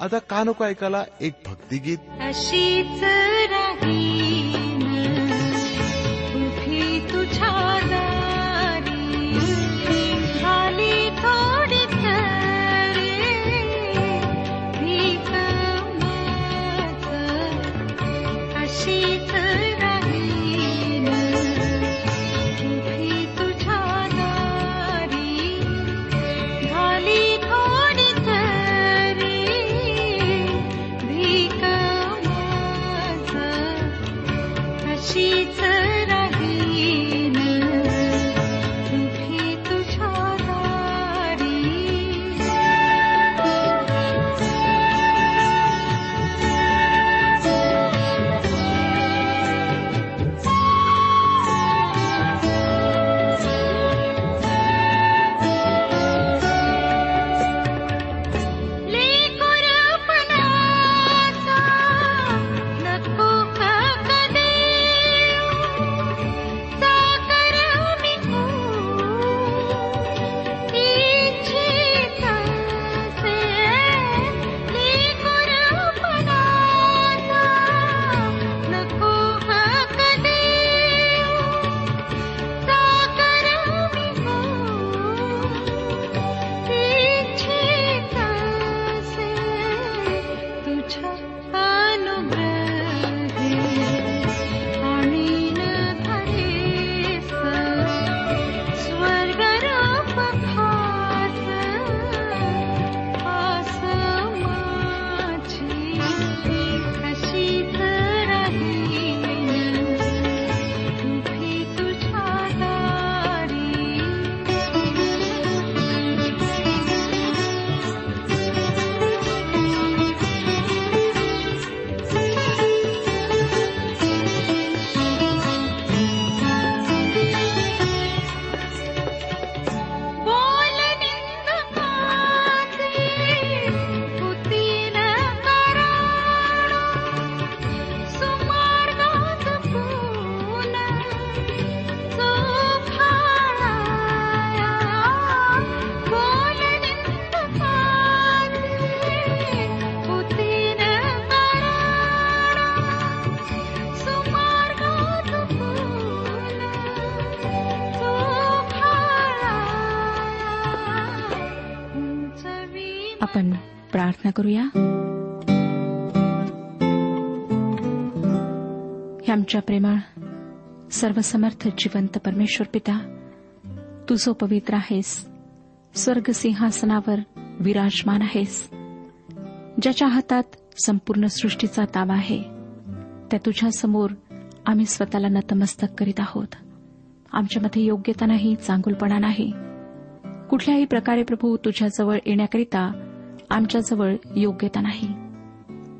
आता का नको ऐकायला? एक भक्तिगीत. अशीच राही. करूया? आमच्या प्रेमळ सर्वसमर्थ जिवंत परमेश्वर पिता तू जो पवित्र आहेस स्वर्ग सिंहासनावर विराजमान आहेस ज्याच्या हातात संपूर्ण सृष्टीचा ताबा आहे त्या तुझ्या समोर आम्ही स्वतःला नतमस्तक करीत आहोत. आमच्यामध्ये योग्यता नाही चांगुलपणा नाही. कुठल्याही प्रकारे प्रभू तुझ्याजवळ येण्याकरिता आमच्याजवळ योग्यता नाही.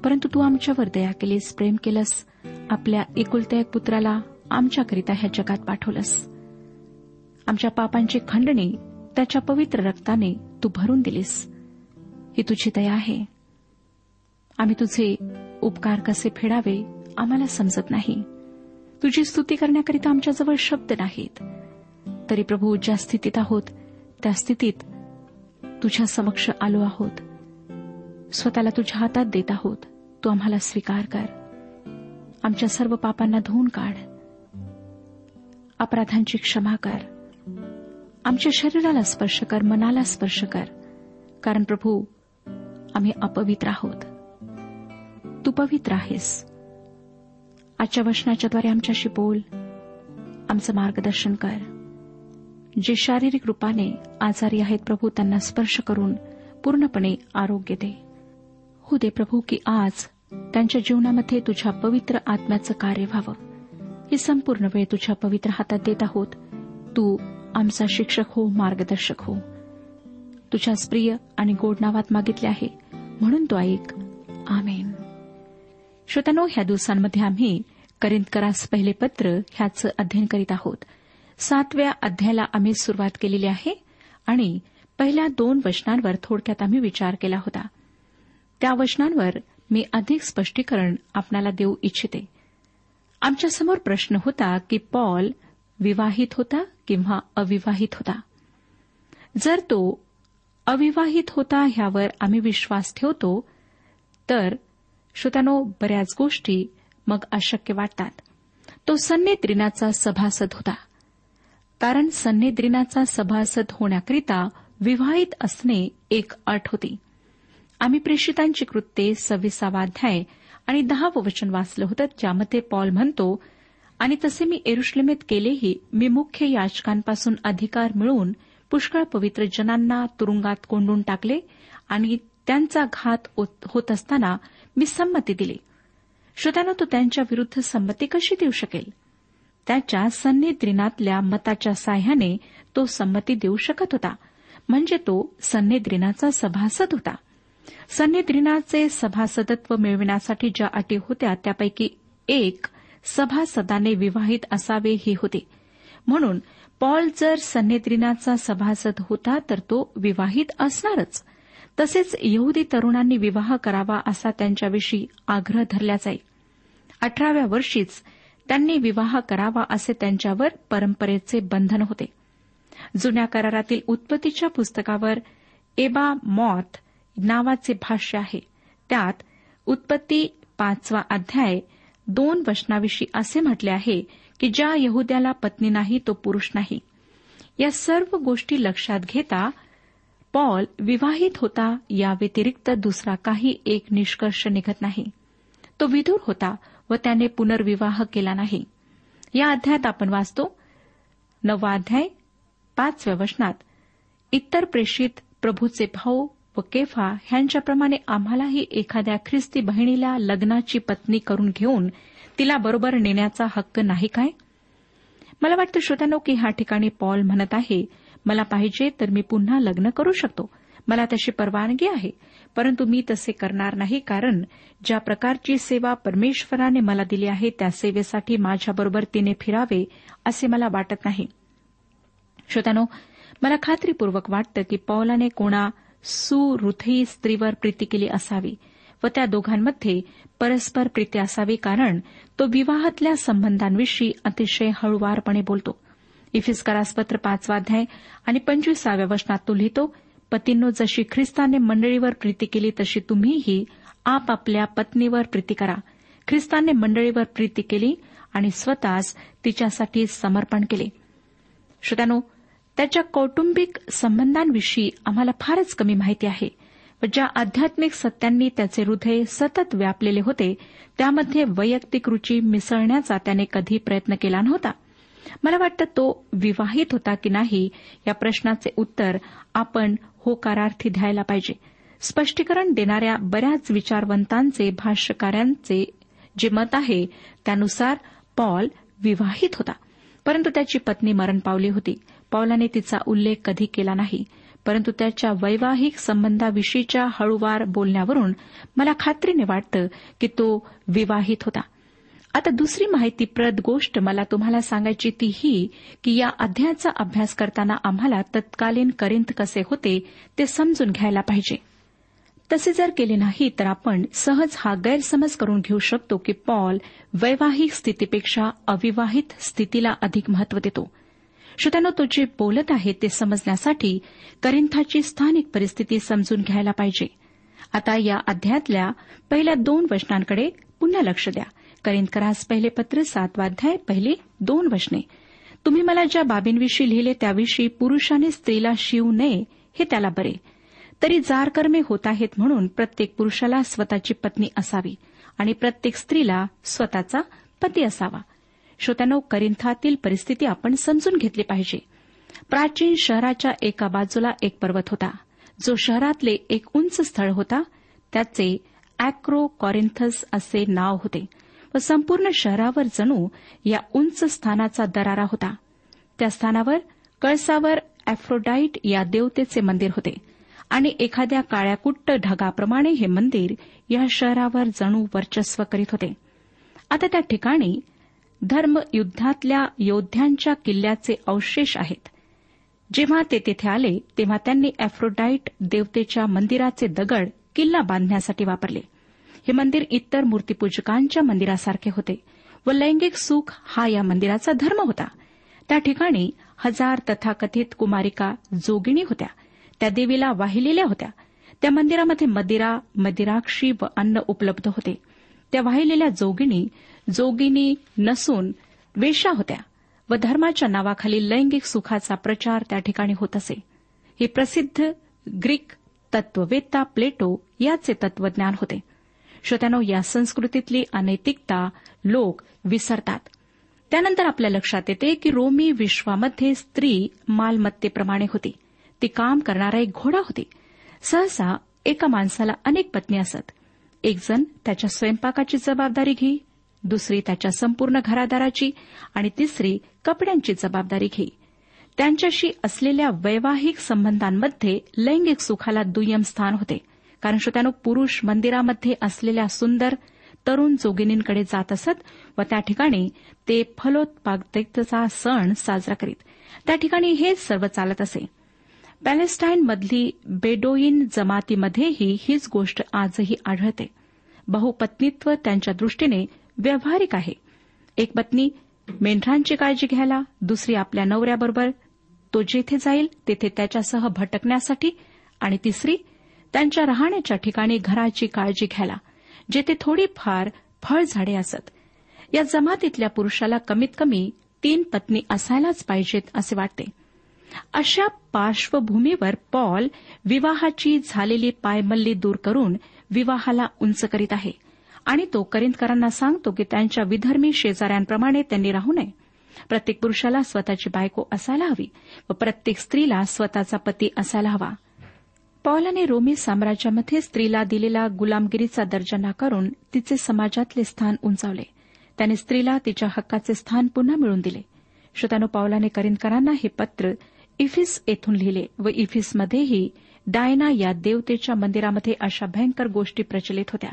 परंतु तू आमच्यावर दया केलीस प्रेम केलंस आपल्या एकुलत्या एक पुत्राला आमच्याकरिता ह्या जगात पाठवलंस. आमच्या पापांची खंडणी त्याच्या पवित्र रक्ताने तू भरून दिलीस. ही तुझी दया आहे. आम्ही तुझे उपकार कसे फेडावे आम्हाला समजत नाही. तुझी स्तुती करण्याकरिता आमच्याजवळ शब्द नाहीत. तरी प्रभू ज्या स्थितीत आहोत त्या स्थितीत तुझ्या समक्ष आलो आहोत. स्वतःला तुझ्या हातात देत आहोत. तू आम्हाला स्वीकार कर. आमच्या सर्व पापांना धुवून काढ. अपराधांची क्षमा कर. आमच्या शरीराला स्पर्श कर मनाला स्पर्श कर. कारण प्रभू आम्ही अपवित्र आहोत. तू पवित्र आहेस. आजच्या वचनाच्याद्वारे आमच्याशी बोल. आमचं मार्गदर्शन कर. जे शारीरिक रूपाने आजारी आहेत प्रभू त्यांना स्पर्श करून पूर्णपणे आरोग्य दे. हो दे प्रभू की आज त्यांच्या जीवनामध्ये तुझ्या पवित्र आत्म्याचं कार्य व्हावं. हे संपूर्ण वेळ तुझ्या पवित्र हातात देत आहोत. तू आमचा शिक्षक हो मार्गदर्शक हो. तुझ्याच प्रिय आणि गोड नावात मागितले आहे. म्हणून तो ऐक. आमेन. श्रोत्यानो ह्या दिवसांमध्ये आम्ही करिंदकरास पहिले पत्र ह्याचं अध्ययन करीत आहोत. सातव्या अध्यायाला आम्ही सुरुवात केलेली आहे आणि पहिल्या दोन वचनांवर थोडक्यात आम्ही विचार केला होता. त्या वचनांवर मी अधिक स्पष्टीकरण आपणाला देऊ इच्छिते. आमच्यासमोर प्रश्न होता की पॉल विवाहित होता किंवा अविवाहित होता? जर तो अविवाहित होता ह्यावर आम्ही विश्वास ठेवतो तर श्रोत्यानो बऱ्याच गोष्टी मग अशक्य वाटतात. तो सन्नेद्रिनाचा सभासद होता. कारण सन्नेद्रिनाचा सभासद होण्याकरिता विवाहित असणे एक अट होती. आम्ही प्रेषितांची कृत्ये सव्वीसावा अध्याय आणि दहावं वचन वाचलं होतं ज्यामध्ये पॉल म्हणतो आणि तसे मी एरुश्लेमेत केलेही मी मुख्य याचकांपासून अधिकार मिळवून पुष्कळ पवित्र जनांना तुरुंगात कोंडून टाकले आणि त्यांचा घात होत असताना मी संमती दिली. श्रोत्यानं तो त्यांच्या विरुद्ध संमती कशी देऊ शकेल? त्याच्या सन्निद्रिनातल्या मताच्या साह्याने तो संमती देऊ शकत होता. म्हणजे तो सन्निद्रिनाचा सभासद होता. सन्निधिनाचे सभासदत्व मिळविण्यासाठी ज्या अटी होत्या त्यापैकी एक सभासदाने विवाहित असावे ही होती. म्हणून पॉल जर सन्निद्रिनाचा सभासद होता तर तो विवाहित असणारच. तसेच यहुदी तरुणांनी विवाह करावा असा त्यांच्याविषयी आग्रह धरला जाई अठराव्या वर्षीच त्यांनी विवाह करावा असे त्यांच्यावर परंपरेचे बंधन होते. जुन्या करारातील उत्पत्तीच्या पुस्तकावर एबा मॉथ नावाचे भाष्य आहे. त्यात उत्पत्ती पाचवा अध्याय दोन वचनाविषयी असे म्हटले आहे की ज्या यहुद्याला पत्नी नाही तो पुरुष नाही. या सर्व गोष्टी लक्षात घेता पॉल विवाहित होता या व्यतिरिक्त दुसरा काही एक निष्कर्ष निघत नाही. तो विधूर होता व त्याने पुनर्विवाह केला नाही. या अध्यायात आपण वाचतो नववा अध्याय पाचव्या वचनात इतर प्रेषित प्रभूचे भाऊ व केफा ह्यांच्याप्रमाणे आम्हालाही एखाद्या ख्रिस्ती बहिणीला लग्नाची पत्नी करून घेऊन तिला बरोबर नेण्याचा हक्क नाही काय? मला वाटतं श्रोत्यानो की ह्या ठिकाणी पॉल म्हणत आहे मला पाहिजे तर मी पुन्हा लग्न करू शकतो. मला तशी परवानगी आहे. परंतु मी तसे करणार नाही कारण ज्या प्रकारची सेवा परमेश्वराने मला दिली आहे त्या सेवेसाठी माझ्याबरोबर तिने फिरावे असे मला वाटत नाही. श्रोत्यानो मला खात्रीपूर्वक वाटतं की पौलाने कोणा सुहृदयी स्त्रीवर प्रीती केली असावी व त्या दोघांमध्ये परस्पर प्रीती असावी कारण तो विवाहातल्या संबंधांविषयी अतिशय हळुवारपणे बोलतो. इफिस्करासपत्र पाचवाध्याय आणि पंचवीसाव्या वचनात तो लिहितो पतींनो जशी ख्रिस्ताने मंडळीवर प्रीती केली तशी तुम्हीही आपापल्या पत्नीवर प्रीती करा. ख्रिस्ताने मंडळीवर प्रीती केली आणि स्वतःच तिच्यासाठी समर्पण केले. श्रोत्यानो त्याच्या कौटुंबिक संबंधांविषयी आम्हाला फारच कमी माहिती आहे. व ज्या आध्यात्मिक सत्यांनी त्याचे हृदय सतत व्यापलेले होते त्यामध्ये वैयक्तिक रुची मिसळण्याचा त्याने कधी प्रयत्न केला नव्हता. मला वाटतं तो विवाहित होता की नाही या प्रश्नाचे उत्तर आपण होकारार्थी द्यायला पाहिजे. स्पष्टीकरण देणाऱ्या बऱ्याच विचारवंतांचे भाष्यकारांचे जे मत आहे त्यानुसार पॉल विवाहित होता. परंतु त्याची पत्नी मरण पावली होती. पॉलाने तिचा उल्लेख कधी केला नाही परंतु त्याच्या वैवाहिक संबंधाविषयीच्या हळूवार बोलण्यावरून मला खात्रीने वाटतं की तो विवाहित होता. आता दुसरी माहितीप्रद गोष्ट मला तुम्हाला सांगायची ती ही की या अध्यायाचा अभ्यास करताना आम्हाला तत्कालीन करिंत कसे होते ते समजून घ्यायला पाहिजे. तसे जर केले नाही तर आपण सहज हा गैरसमज करून घेऊ शकतो की पॉल वैवाहिक स्थितीपेक्षा अविवाहित स्थितीला अधिक महत्त्व देतो. श्रोत्यानो तो जे बोलत आहे ते समजण्यासाठी करिंथाची स्थानिक परिस्थिती समजून घ्यायला पाहिजे. आता या अध्यायातल्या पहिल्या दोन वचनांकडे पुन्हा लक्ष द्या. करिंदकरास पहिले पत्र सातवाध्याय पहिली दोन वचने. तुम्ही मला ज्या बाबींविषयी लिहिले त्याविषयी पुरुषाने स्त्रीला शिवू नये हे त्याला बरे. तरी जारकर्मे होत आहेत म्हणून प्रत्येक पुरुषाला स्वतःची पत्नी असावी आणि प्रत्येक स्त्रीला स्वतःचा पती असावा. श्रोत्यानो करिंथातील परिस्थिती आपण समजून घेतली पाहिजे. प्राचीन शहराच्या एका बाजूला एक पर्वत होता. जो शहरातले एक उंच स्थळ होता. त्याचे अॅक्रो कॉरिंथस असे नाव होते व संपूर्ण शहरावर जणू या उंच स्थानाचा दरारा होता. त्या स्थानावर कळसावर अॅफ्रोडाईट या देवतेचे मंदिर होते आणि एखाद्या काळ्याकुट्ट ढगाप्रमाणे हे मंदिर या शहरावर जणू वर्चस्व करीत होते. आता त्या ठिकाणी धर्मयुद्धातल्या योद्ध्यांच्या किल्ल्याचे अवशेष आहेत. जेव्हा ते तिथे आले तेव्हा त्यांनी अॅफ्रोडाईट देवतेच्या मंदिराचे दगड किल्ला बांधण्यासाठी वापरले. हे मंदिर इतर मूर्तीपूजकांच्या मंदिरासारखे होते व लैंगिक सुख हा या मंदिराचा धर्म होता. त्या ठिकाणी हजार तथाकथित कुमारिका जोगिणी होत्या. त्या देवीला वाहिलेल्या होत्या. त्या मंदिरामध्ये मदिरा मदिराक्षी व अन्न उपलब्ध होते. त्या वाहिलेल्या जोगिणी जोगिनी नसून वेशा होत्या व धर्माच्या नावाखाली लैंगिक सुखाचा प्रचार त्या ठिकाणी होत असे. हे प्रसिद्ध ग्रीक तत्ववेत्ता प्लेटो याचे तत्वज्ञान होते. श्रोत्यानो या संस्कृतीतली अनैतिकता लोक विसरतात. त्यानंतर आपल्या लक्षात येते की रोमी विश्वामध्ये स्त्री मालमत्तेप्रमाणे होती. ती काम करणारा एक घोडा होती. सहसा एका माणसाला अनेक पत्नी असत. एकजण त्याच्या स्वयंपाकाची जबाबदारी घेई दुसरी त्याच्या संपूर्ण घरादाराची आणि तिसरी कपड्यांची जबाबदारी घेई त्यांच्याशी असलेल्या वैवाहिक संबंधांमध्ये लैंगिक सुखाला दुय्यम स्थान होते कारण श्रोत्यानो पुरुष मंदिरामध्ये असलेल्या सुंदर तरुण जोगिनींकडे जात असत व त्या ठिकाणी ते फलोत्पादकतेचा सण साजरा करीत. त्या ठिकाणी हेच सर्व चालत असे. पॅलेस्टाईनमधली बेडोईन जमातीमध्येही हीच गोष्ट आजही आढळते. बहुपत्नीत्व त्यांच्या दृष्टीने व्यावहारिक आहे. एक पत्नी मेंढरांची काळजी घ्यायला दुसरी आपल्या नवऱ्याबरोबर तो जेथे जाईल तेथे त्याच्यासह भटकण्यासाठी आणि तिसरी त्यांच्या राहण्याच्या ठिकाणी घराची काळजी घ्यायला जेथे थोडीफार फळझाडे असत. या जमातीतल्या पुरुषाला कमीत कमी तीन पत्नी असायलाच पाहिजेत असे वाटते. अशा पार्श्वभूमीवर पॉल विवाहाची झालेली पायमल्ली दूर करून विवाहाला उंच करीत आहे. आणि तो करिंदकरांना सांगतो की त्यांच्या विधर्मी शेजाऱ्यांप्रमाणे त्यांनी राहू नये. प्रत्येक पुरुषाला स्वतःची बायको असायला हवी व प्रत्येक स्त्रीला स्वतःचा पती असायला हवा. पॉलाने रोमी साम्राज्यामध्ये स्त्रीला दिलेला गुलामगिरीचा दर्जा नाकारून तिचे समाजातले स्थान उंचावले. त्याने स्त्रीला तिच्या हक्काचे स्थान पुन्हा मिळवून दिले. श्रोतानो पावलाने करिंदकरांना हे पत्र इफिस येथून लिहिले व इफिसमध्येही डायना या देवतेच्या मंदिरामध्ये अशा भयंकर गोष्टी प्रचलित होत्या.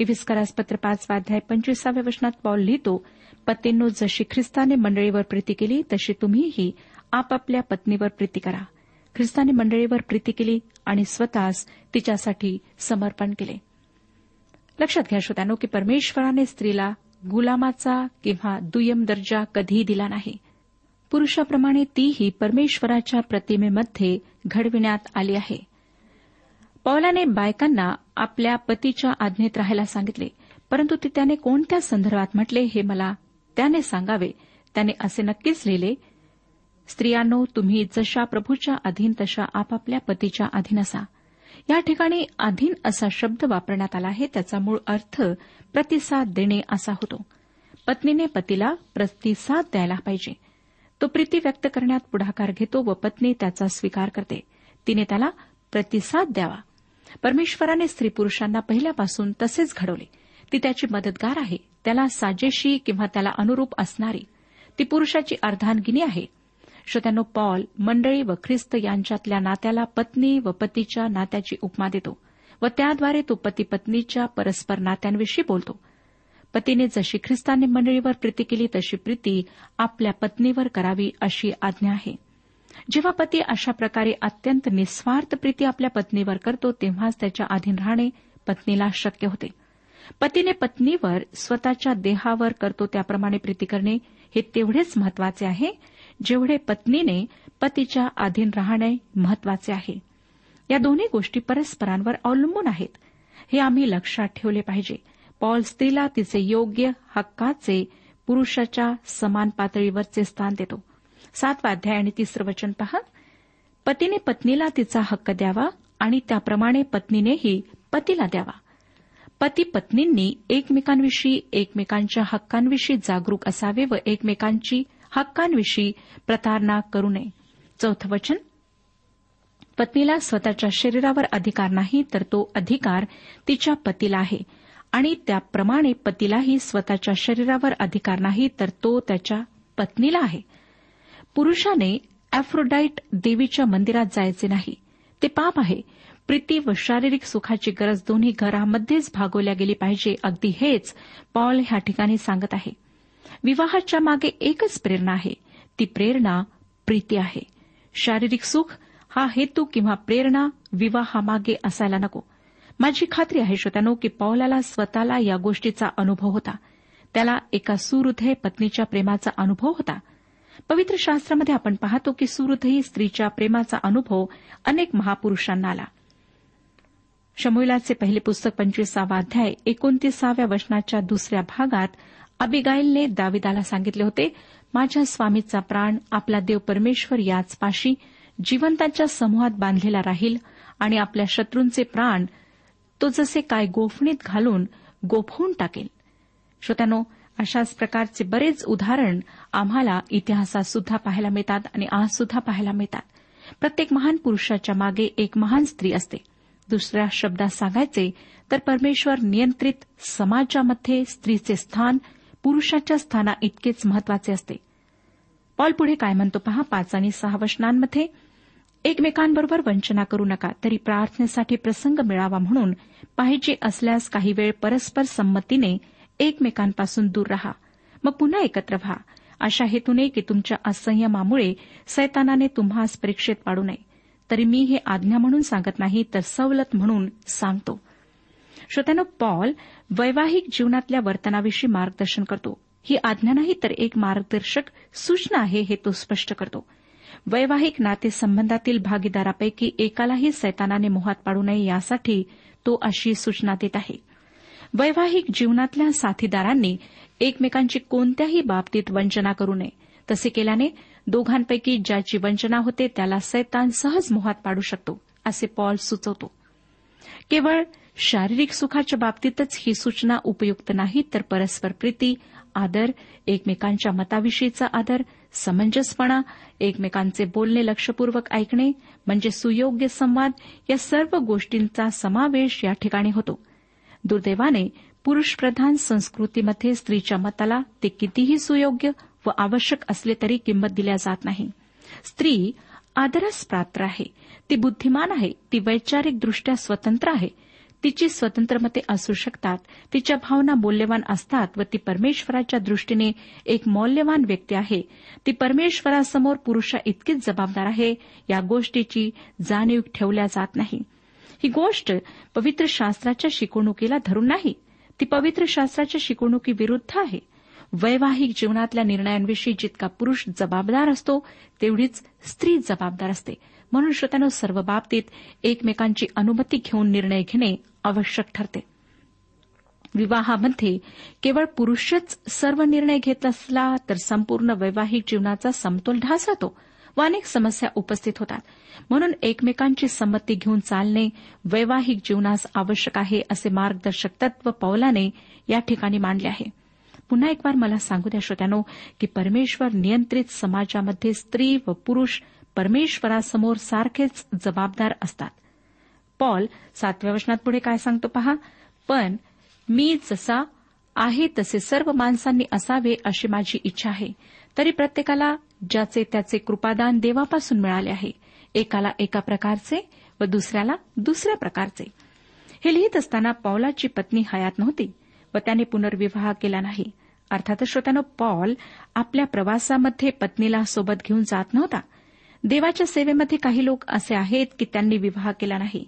इफिस्करास पत्र पाचवाध्याय पंचवीसाव्या वचनात पॉल लिहितो पत्नींनो जशी ख्रिस्ताने मंडळीवर प्रीती केली तशी तुम्हीही आपापल्या पत्नीवर प्रीती करा. ख्रिस्ताने मंडळीवर प्रीती केली आणि स्वतःच तिच्यासाठी समर्पण केले. लक्षात घ्या श्रोत्यानो की परमेश्वराने स्त्रीला गुलामाचा किंवा दुय्यम दर्जा कधीही दिला नाही. पुरुषाप्रमाणे तीही परमेश्वराच्या प्रतिमेमध्ये घडविण्यात आली आहे. पौलाने बायकांना आपल्या पतीच्या आज्ञेत राहायला सांगितले. परंतु ते त्याने कोणत्या संदर्भात म्हटले हे मला त्याने सांगावे. त्याने असे नक्कीच लिहिले स्त्रियांनो तुम्ही जशा प्रभूच्या अधीन तशा आपापल्या पतीच्या अधीन असा. या ठिकाणी अधीन असा शब्द वापरण्यात आला आहे त्याचा मूळ अर्थ प्रतिसाद देणे असा होतो. पत्नीने पतीला प्रतिसाद द्यायला पाहिजे. तो प्रीती व्यक्त करण्यात पुढाकार घेतो व पत्नी त्याचा स्वीकार करते. तिने त्याला प्रतिसाद द्यावा. परमेश्वराने स्त्री पुरुषांना पहिल्यापासून तसेच घडवले. ती त्याची मदतगार आहे. त्याला साजेशी किंवा त्याला अनुरूप असणारी. ती पुरुषाची अर्धांगिनी आहे. श्रोत्यानो पॉल मंडळी व ख्रिस्त यांच्यातल्या नात्याला पत्नी व पतीच्या नात्याची उपमा देतो व त्याद्वारे तो पती पत्नीच्या परस्पर नात्यांविषयी बोलतो. पतीने जशी ख्रिस्ताने मंडळीवर प्रीती केली तशी प्रीती आपल्या पत्नीवर करावी अशी आज्ञा आहे. जेव्हा पती अशा प्रकारे अत्यंत निस्वार्थ प्रीती आपल्या पत्नीवर करतो तेव्हाच त्याच्या अधीन राहणे पत्नीला शक्य होते. पतीने पत्नीवर स्वतःच्या देहावर करतो त्याप्रमाणे प्रीती करणे हे तेवढेच महत्त्वाचे आहे जेवढे पत्नीने पतीच्या अधीन राहणे महत्त्वाचे आहे. या दोन्ही गोष्टी परस्परांवर अवलंबून आहेत. हे आम्ही लक्षात ठेवले पाहिजे. पॉल स्त्रीला तिचे योग्य हक्काचे पुरुषाच्या समान पातळीवरचे स्थान देतो. सातवा अध्याय आणि तिसरं वचन पहा. पतीने पत्नीला तिचा हक्क द्यावा आणि त्याप्रमाणे पत्नीनेही पतीला द्यावा. पती पत्नींनी एकमेकांविषयी एकमेकांच्या हक्कांविषयी जागरूक असावे व एकमेकांची हक्कांविषयी प्रतारणा करू नये. चौथं वचन. पत्नीला स्वतःच्या शरीरावर अधिकार नाही तर तो अधिकार तिच्या पतीला आहे. आणि त्याप्रमाणे पतीलाही स्वतःच्या शरीरावर अधिकार नाही तर तो त्याच्या पत्नीला आहे. पुरुषाने अॅफ्रोडाईट देवीच्या मंदिरात जायचे नाही. ते पाप आहे. प्रीती व शारीरिक सुखाची गरज दोन्ही घरामध्येच भागवल्या गेली पाहिजे. अगदी हेच पॉल ह्या ठिकाणी सांगत आहे. विवाहाच्या मागे एकच प्रेरणा आहे. ती प्रेरणा प्रीती आहे. शारीरिक सुख हा हेतू किंवा प्रेरणा विवाहामागे असायला नको. माझी खात्री आहे श्रोत्यानो की पौलाला स्वतःला या गोष्टीचा अनुभव होता. त्याला एका सुहृदय पत्नीच्या प्रेमाचा अनुभव होता. पवित्र शास्त्रामध्ये आपण पाहतो की सुहृदयी स्त्रीच्या प्रेमाचा अनुभव अनेक महापुरुषांना आला. शमुलाचे पहिले पुस्तक पंचवीसावा अध्याय एकोणतीसाव्या वचनाच्या दुसऱ्या भागात अबिगाईलने दाविदाला सांगितले होते माझ्या स्वामीचा प्राण आपला देव परमेश्वर याच पाशी जिवंतांच्या समूहात बांधलेला राहील आणि आपल्या शत्रूंचे प्राण तो जसे काय गोफणीत घालून गोफवून टाकेल. श्रोत्यानो अशाच प्रकारचे बरेच उदाहरण आम्हाला इतिहासात सुद्धा पाहायला मिळतात आणि आज सुद्धा पाहायला मिळतात. प्रत्येक महान पुरुषाच्या मागे एक महान स्त्री असते. दुसऱ्या शब्दात सांगायचे तर परमेश्वर नियंत्रित समाजामध्ये स्त्रीचे स्थान पुरुषाच्या स्थाना इतकेच महत्त्वाचे असते. पॉल पुढे काय म्हणतो पहा? पाच आणि सहा वचनांमध्ये एकमेकांबरोबर वंचना करू नका तरी प्रार्थनेसाठी प्रसंग मिळावा म्हणून पाहिजे असल्यास काही वेळ परस्पर संमतीने एकमेकांपासून दूर रहा. मग पुन्हा एकत्र व्हा. अशा हेतूने की तुमच्या असंयमामुळे सैतानाने तुम्हास परीक्षेत पाडू नये. तरी मी हे आज्ञा म्हणून सांगत नाही तर सवलत म्हणून सांगतो. श्रोत्यानं पॉल वैवाहिक जीवनातल्या वर्तनाविषयी मार्गदर्शन करतो. ही आज्ञा नाही तर एक मार्गदर्शक सूचना आहे हे तो स्पष्ट करतो. वैवाहिक नातेसंबंधातील भागीदारापैकी एकालाही सैतानाने मोहात पाडू नये यासाठी तो अशी सूचना देत आहे. वैवाहिक जीवनातल्या साथीदारांनी एकमेकांची कोणत्याही बाबतीत वंचना करू नये. तसे केल्याने दोघांपैकी ज्याची वंचना होते त्याला सैतान सहज मोहात पाडू शकतो असे पॉल सुचवतो. केवळ शारीरिक सुखाच्या बाबतीतच ही सूचना उपयुक्त नाही तर परस्पर प्रीती आदर एकमेकांच्या मताविषयीचा आदर समंजसपणा एकमेकांचे बोलणे लक्षपूर्वक ऐकणे म्हणजे सुयोग्य संवाद या सर्व गोष्टींचा समावेश या ठिकाणी होतो. दुर्दैवाने पुरुषप्रधान संस्कृतीमध्ये स्त्रीच्या मताला ते कितीही सुयोग्य व आवश्यक असले तरी किंमत दिल्या जात नाही. स्त्री आदरास पात्र आहे. ती बुद्धिमान आहे. ती वैचारिकदृष्ट्या स्वतंत्र आहे. तिची स्वतंत्र मते असू शकतात. तिच्या भावना मौल्यवान असतात व ती परमेश्वराच्या दृष्टीने एक मौल्यवान व्यक्ती आहे. ती परमेश्वरासमोर पुरुषा इतकीच जबाबदार आहे. या गोष्टीची जाणीव ठेवल्या जात नाही. ही गोष्ट पवित्र शास्त्राच्या शिकवणुकीला धरून नाही. ती पवित्र शास्त्राच्या शिकवणुकीविरुद्ध आहे. वैवाहिक जीवनातल्या निर्णयांविषयी जितका पुरुष जबाबदार असतो तेवढीच स्त्री जबाबदार असते. म्हणून श्रोत्यानो सर्व बाबतीत एकमेकांची अनुमती घेऊन निर्णय घेणे आवश्यक ठरते. विवाहामध्ये केवळ पुरुषच सर्व निर्णय घेत असला तर संपूर्ण वैवाहिक जीवनाचा समतोल ढासळतो. व अनेक समस्या उपस्थित होतात. म्हणून एकमेकांची संमती घेऊन चालणे वैवाहिक जीवनास आवश्यक आहे असे मार्गदर्शक तत्व पौलाने या ठिकाणी मांडले आहे. पुन्हा एक बार मला सांगू द्या श्रोत्यानो की परमेश्वर नियंत्रित समाजामध्ये स्त्री व पुरुष परमेश्वरासमोर सारखेच जबाबदार असतात. पॉल सातव्या वचनात पुढे काय सांगतो पहा? पण मी जसा आहे तसे सर्व माणसांनी असावे अशी माझी इच्छा आहे. तरी प्रत्येकाला ज्याचे त्याचे कृपादान देवापासून मिळाले आहे एकाला एका प्रकारचे व दुसऱ्याला दुसऱ्या प्रकारचे. हे लिहित असताना पॉलाची पत्नी हयात नव्हती व त्याने पुनर्विवाह केला नाही. अर्थातच श्रोत्यानं पॉल आपल्या प्रवासामध्ये पत्नीला सोबत घेऊन जात नव्हता. देवाच्या सेवेमध्ये काही लोक असे आहेत की त्यांनी विवाह केला नाही.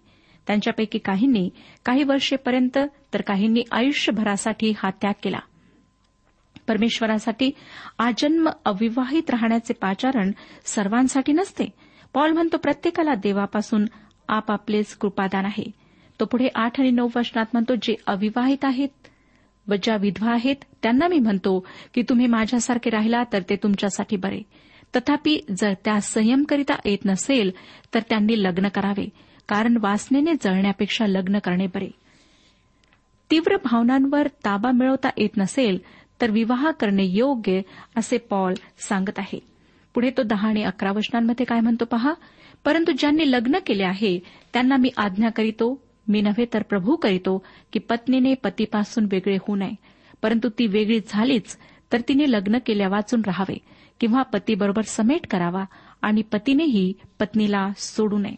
त्यांच्यापैकी काहींनी काही वर्षेपर्यंत तर काहींनी आयुष्यभरासाठी हा त्याग केला. परमेश्वरासाठी आजन्म अविवाहित राहण्याचे पाचारण सर्वांसाठी नसते. पॉल म्हणतो प्रत्येकाला देवापासून आपापलेच कृपादान आहे. तो पुढे आठ आणि नऊ वचनात म्हणतो जे अविवाहित आहेत व ज्या विधवा आहेत त्यांना मी म्हणतो की तुम्ही माझ्यासारखे राहिला तर ते तुमच्यासाठी बरे. तथापि जर त्या संयमकरिता येत नसेल तर त्यांनी लग्न करावे कारण वासनेने जळण्यापेक्षा लग्न करणे बरे. तीव्र भावनांवर ताबा मिळवता येत नसेल तर विवाह करणे योग्य असे पॉल सांगत आहे. पुढे तो दहा आणि अकरा वचनांमध्ये काय म्हणतो पहा? परंतु ज्यांनी लग्न केले आहे त्यांना मी आज्ञा करीतो मी नव्हे तर प्रभू करीतो की पत्नीने पतीपासून वेगळे होऊ नये. परंतु ती वेगळी झालीच तर तिने लग्न केल्या वाचून राहावे किंवा पतीबरोबर समेट करावा आणि पतीनेही पत्नीला सोडू नये.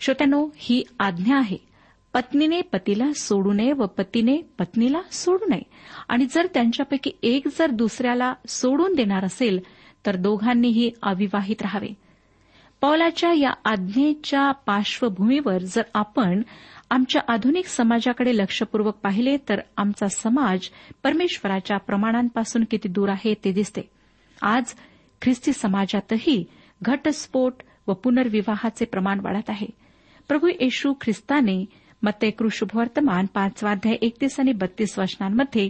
श्रोत्यानो ही आज्ञा आहे. पत्नीने पतीला सोडू नये व पतीने पत्नीला सोडू नये. आणि जर त्यांच्यापैकी एक जर दुसऱ्याला सोडून देणार असेल तर दोघांनीही अविवाहित राहावे. पौलाच्या या आज्ञेच्या पार्श्वभूमीवर जर आपण आमच्या आधुनिक समाजाकडे लक्षपूर्वक पाहिले तर आमचा समाज परमेश्वराच्या प्रमाणांपासून किती दूर आहे ते दिसते. आज ख्रिस्ती समाजातही घटस्फोट व पुनर्विवाहाचे प्रमाण वाढत आहे. प्रभू येशू ख्रिस्ताने मत्ते कृषुभवर्तमान पाचवाध्याय एकतीस आणि बत्तीस वचनांमध्ये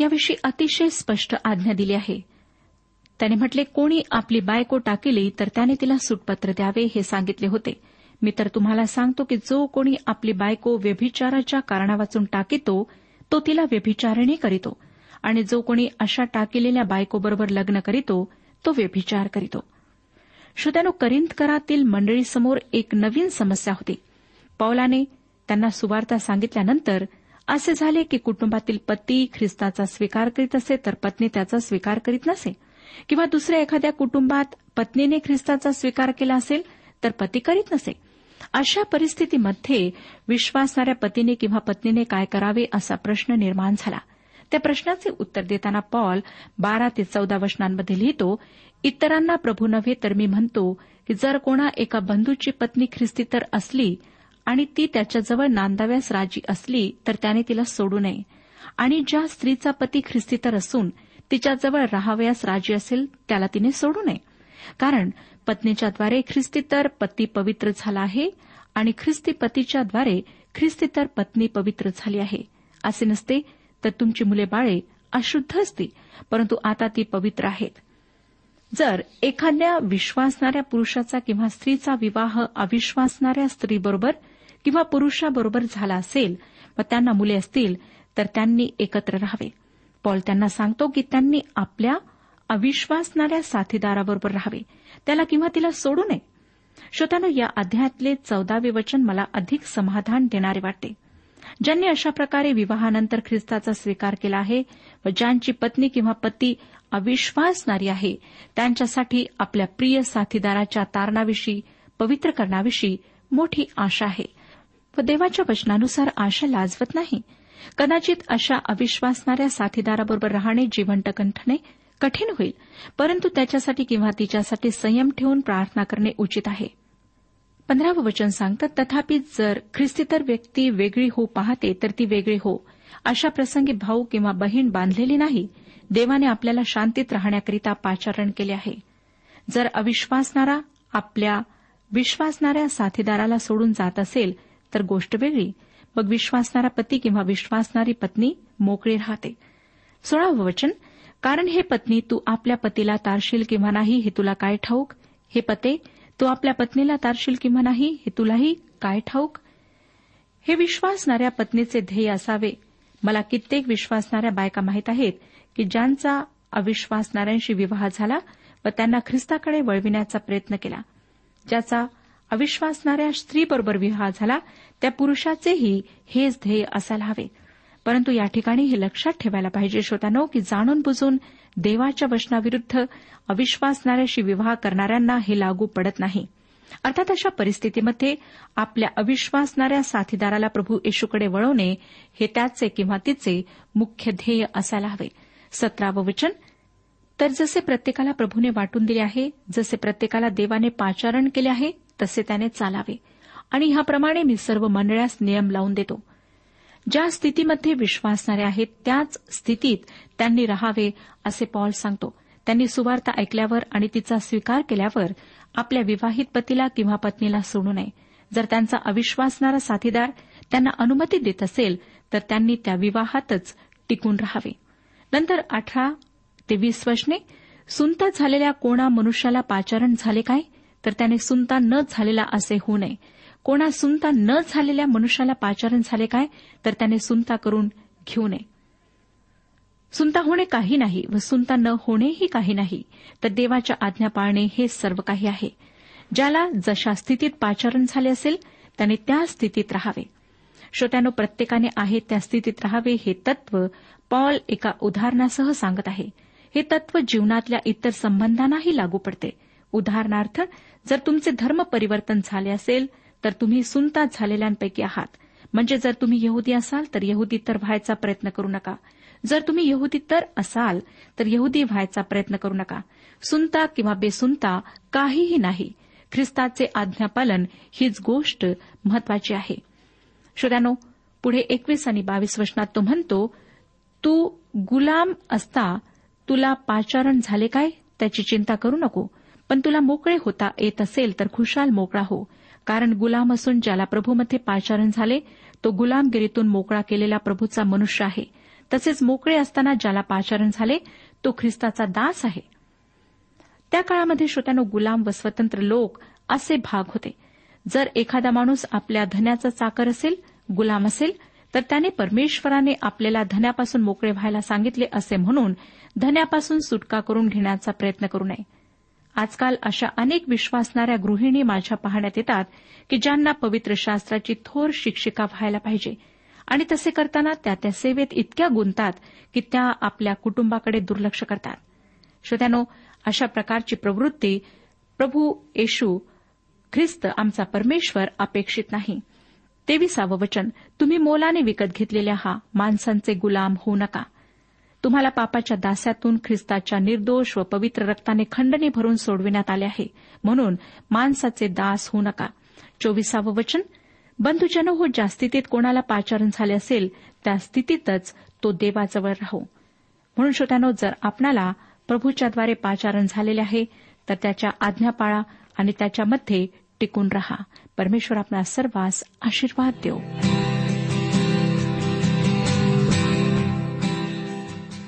याविषयी अतिशय स्पष्ट आज्ञा दिली आहे. त्याने म्हटले कोणी आपली बायको टाकिली तर त्याने तिला सुटपत्र द्यावे हे सांगितले होते. मी तर तुम्हाला सांगतो की जो कोणी आपली बायको व्यभिचाराच्या कारणावाचून टाकितो तो तिला व्यभिचारिणी करीतो. आणि जो कोणी अशा टाकिलेल्या बायकोबरोबर लग्न करीतो तो व्यभिचार करीतो. श्रोत्यानो करिंदकरातील मंडळीसमोर एक नवीन समस्या होती. पौलाने त्यांना सुवार्ता सांगितल्यानंतर असे झाले की कुटुंबातील पती ख्रिस्ताचा स्वीकार करीत असे तर पत्नी त्याचा स्वीकार करीत नसे. किंवा दुसऱ्या एखाद्या कुटुंबात पत्नीने ख्रिस्ताचा स्वीकार केला असेल तर पती करीत नसे. अशा परिस्थितीमध्ये विश्वासणाऱ्या पतीने किंवा पत्नीने काय करावे असा प्रश्न निर्माण झाला. त्या प्रश्नाचे उत्तर देताना पॉल बारा ते चौदा वचनांमध्ये लिहितो इतरांना प्रभू नव्हे तर मी म्हणतो की जर कोणा एका बंधूची पत्नी ख्रिस्ती तर असली आणि ती त्याच्याजवळ नांदाव्यास राजी असली तर त्याने तिला सोडू नये. आणि ज्या स्त्रीचा पती ख्रिस्ती तर असून तिच्याजवळ राहावयास राजी असेल त्याला तिने सोडू नये. कारण पत्नीच्याद्वारे ख्रिस्ती तर पती पवित्र झाला आहे आणि ख्रिस्ती पतीच्याद्वारे ख्रिस्ती तर पत्नी पवित्र झाली आहे. असे नसते तर तुमची मुले बाळे अशुद्ध असती परंतु आता ती पवित्र आहेत. जर एखाद्या विश्वासणाऱ्या पुरुषाचा किंवा स्त्रीचा विवाह अविश्वासणाऱ्या स्त्रीबरोबर किंवा पुरुषाबरोबर झाला असेल व त्यांना मुले असतील तर त्यांनी एकत्र राहावे. पॉल त्यांना सांगतो की त्यांनी आपल्या अविश्वासणाऱ्या साथीदाराबरोबर राहावे. त्याला किंवा तिला सोडू नये. श्रोत्यानं या अध्यायातले चौदावे वचन मला अधिक समाधान देणारे वाटते. ज्यांनी अशा प्रकारे विवाहानंतर ख्रिस्ताचा स्वीकार केला आहे व ज्यांची पत्नी किंवा पती अविश्वासणारी आहे त्यांच्यासाठी आपल्या प्रिय साथीदाराच्या तारणाविषयी पवित्र करण्याविषयी मोठी आशा आहे. व देवाच्या वचनानुसार आशा लाजवत नाही. कदाचित अशा अविश्वासणाऱ्या साथीदाराबरोबर राहणे जिवंत कंठणे कठीण होईल परंतु त्याच्यासाठी किंवा तिच्यासाठी संयम ठेवून प्रार्थना करणे उचित आहे. पंधरावं वचन सांगतात तथापि जर ख्रिस्तीतर व्यक्ती वेगळी हो पाहते तर ती वेगळी हो. अशा प्रसंगी भाऊ किंवा बहीण बांधलेली नाही. देवाने आपल्याला शांतीत राहण्याकरिता पाचारण केले आहे. जर अविश्वासणारा आपल्या विश्वासणाऱ्या साथीदाराला सोडून जात असेल तर गोष्ट वेगळी. मग विश्वासणारा पती किंवा विश्वासणारी पत्नी मोकळी राहते. सोळावं वचन कारण हे पत्नी तू आपल्या पतीला तारशील किंवा नाही हे तुला काय ठाऊक? हे पते तू आपल्या पत्नीला तारशील किंवा नाही हे तुलाही काय ठाऊक? हे विश्वासणाऱ्या पत्नीचे ध्येय असावे. मला कित्येक विश्वासणाऱ्या बायका माहीत आहेत की ज्यांचा अविश्वासणाऱ्यांशी विवाह झाला व त्यांना ख्रिस्ताकडे वळविण्याचा प्रयत्न केला. ज्याचा अविश्वासणाऱ्या स्त्रीबरोबर विवाह झाला त्या पुरुषाचेही हेच ध्येय असायला हवे. परंतु या ठिकाणी हे लक्षात ठेवायला पाहिजे श्रोतानो की जाणून बुजून देवाच्या वचनाविरुद्ध अविश्वासणाऱ्याशी विवाह करणाऱ्यांना हे लागू पडत नाही. अर्थात अशा परिस्थितीमध्ये आपल्या अविश्वासणाऱ्या साथीदाराला प्रभू येशूकडे वळवणे हे त्याचे किंवा तिचे मुख्य ध्येय असायला हवे. सतरावं वचन तर जसे प्रत्येकाला प्रभूने वाटून दिले आहे जसे प्रत्येकाला देवाने पाचारण केले आहे तसे त्याने चालावे. आणि ह्याप्रमाणे मी सर्व मंडळास नियम लावून देतो. ज्या स्थितीमध्ये विश्वासणारे आहेत त्याच स्थितीत त्यांनी राहावे असे पॉल सांगतो. त्यांनी सुवार्ता ऐकल्यावर आणि तिचा स्वीकार केल्यावर आपल्या विवाहित पतीला किंवा पत्नीला सोडू नये. जर त्यांचा अविश्वासणारा साथीदार त्यांना अनुमती देत असेल तर त्यांनी त्या विवाहातच टिकून राहावे. नंतर अठरा ते वीस वचने सुंत झालेल्या कोणा मनुष्याला पाचारण झाले काय? तर त्याने सुनता न झालेला असे होऊ नये. कोणा सुनता न झालेल्या मनुष्याला पाचारण झाले काय? तर त्याने सुनता करून घेऊ नये. सुनता होणे काही नाही व सुनता न होणेही काही नाही. तर देवाच्या आज्ञा पाळणे हे सर्व काही आहे. ज्याला जशा स्थितीत पाचारण झाले असेल त्याने त्या स्थितीत राहावे. श्रोत्यानो प्रत्येकाने आहे त्या स्थितीत राहावे हे तत्व पॉल एका उदाहरणासह सांगत आहे. हे तत्व जीवनातल्या इतर संबंधांनाही लागू पडते. उदाहरणार्थ जर तुमचे धर्म परिवर्तन झाले असेल तर तुम्ही सुनता झालेल्यांपैकी आहात. म्हणजे जर तुम्ही यहुदी असाल तर यहुदी तर व्हायचा प्रयत्न करू नका. जर तुम्ही यहुदी तर असाल तर यहुदी व्हायचा प्रयत्न करू नका. सुनता किंवा बेसुनता काहीही नाही. ख्रिस्ताचे आज्ञापालन हीच गोष्ट महत्वाची आहे. श्रोत्यानो पुढे एकवीस आणि बावीस वचनात तो म्हणतो तू गुलाम असता तुला पाचारण झाले काय? त्याची चिंता करू नको. पण तुला मोकळे होता येत असेल तर खुशाल मोकळा हो. कारण गुलाम असून ज्याला प्रभूमध्ये पाचारण झाले तो गुलामगिरीतून मोकळा केलेला प्रभूचा मनुष्य आहे. तसेच मोकळे असताना ज्याला पाचारण झाले तो ख्रिस्ताचा दास आहे. त्या काळामध्ये श्रोत्यानो गुलाम व स्वतंत्र लोक असे भाग होते. जर एखादा माणूस आपल्या धन्याचा चाकर असेल गुलाम असेल तर त्याने परमेश्वराने आपल्याला धन्यापासून मोकळे व्हायला सांगितले असे म्हणून धन्यापासून सुटका करून घेण्याचा प्रयत्न करू नये. आजकाल अशा अनेक विश्वासणाऱ्या गृहिणी माझ्या पाहण्यात येतात की ज्यांना पवित्र शास्त्राची थोर शिक्षिका व्हायला पाहिजे. आणि तसे करताना त्या त्या सेवेत इतक्या गुंतात की त्या आपल्या कुटुंबाकडे दुर्लक्ष करतात. श्रोत्यानो अशा प्रकारची प्रवृत्ती प्रभू येशू ख्रिस्त आमचा परमेश्वर अपेक्षित नाही. तेविसावं वचन तुम्ही मोलाने विकत घेतलेल्या हा माणसांचे गुलाम होऊ नका. तुम्हाला पापाच्या दास्यातून ख्रिस्ताच्या निर्दोष व पवित्र रक्ताने खंडणी भरून सोडविण्यात आले आहे. म्हणून माणसाचे दास होऊ नका. चोवीसावं वचन बंधुजन हो ज्या स्थितीत कोणाला पाचारण झाले असेल त्या स्थितीतच तो देवाजवळ राहो. म्हणून श्रोत्यानो जर आपणाला प्रभूच्याद्वारे पाचारण झालेले आहे तर त्याच्या आज्ञा पाळा आणि त्याच्यामध्ये टिकून रहा. परमेश्वर आपला सर्वांस आशीर्वाद देऊ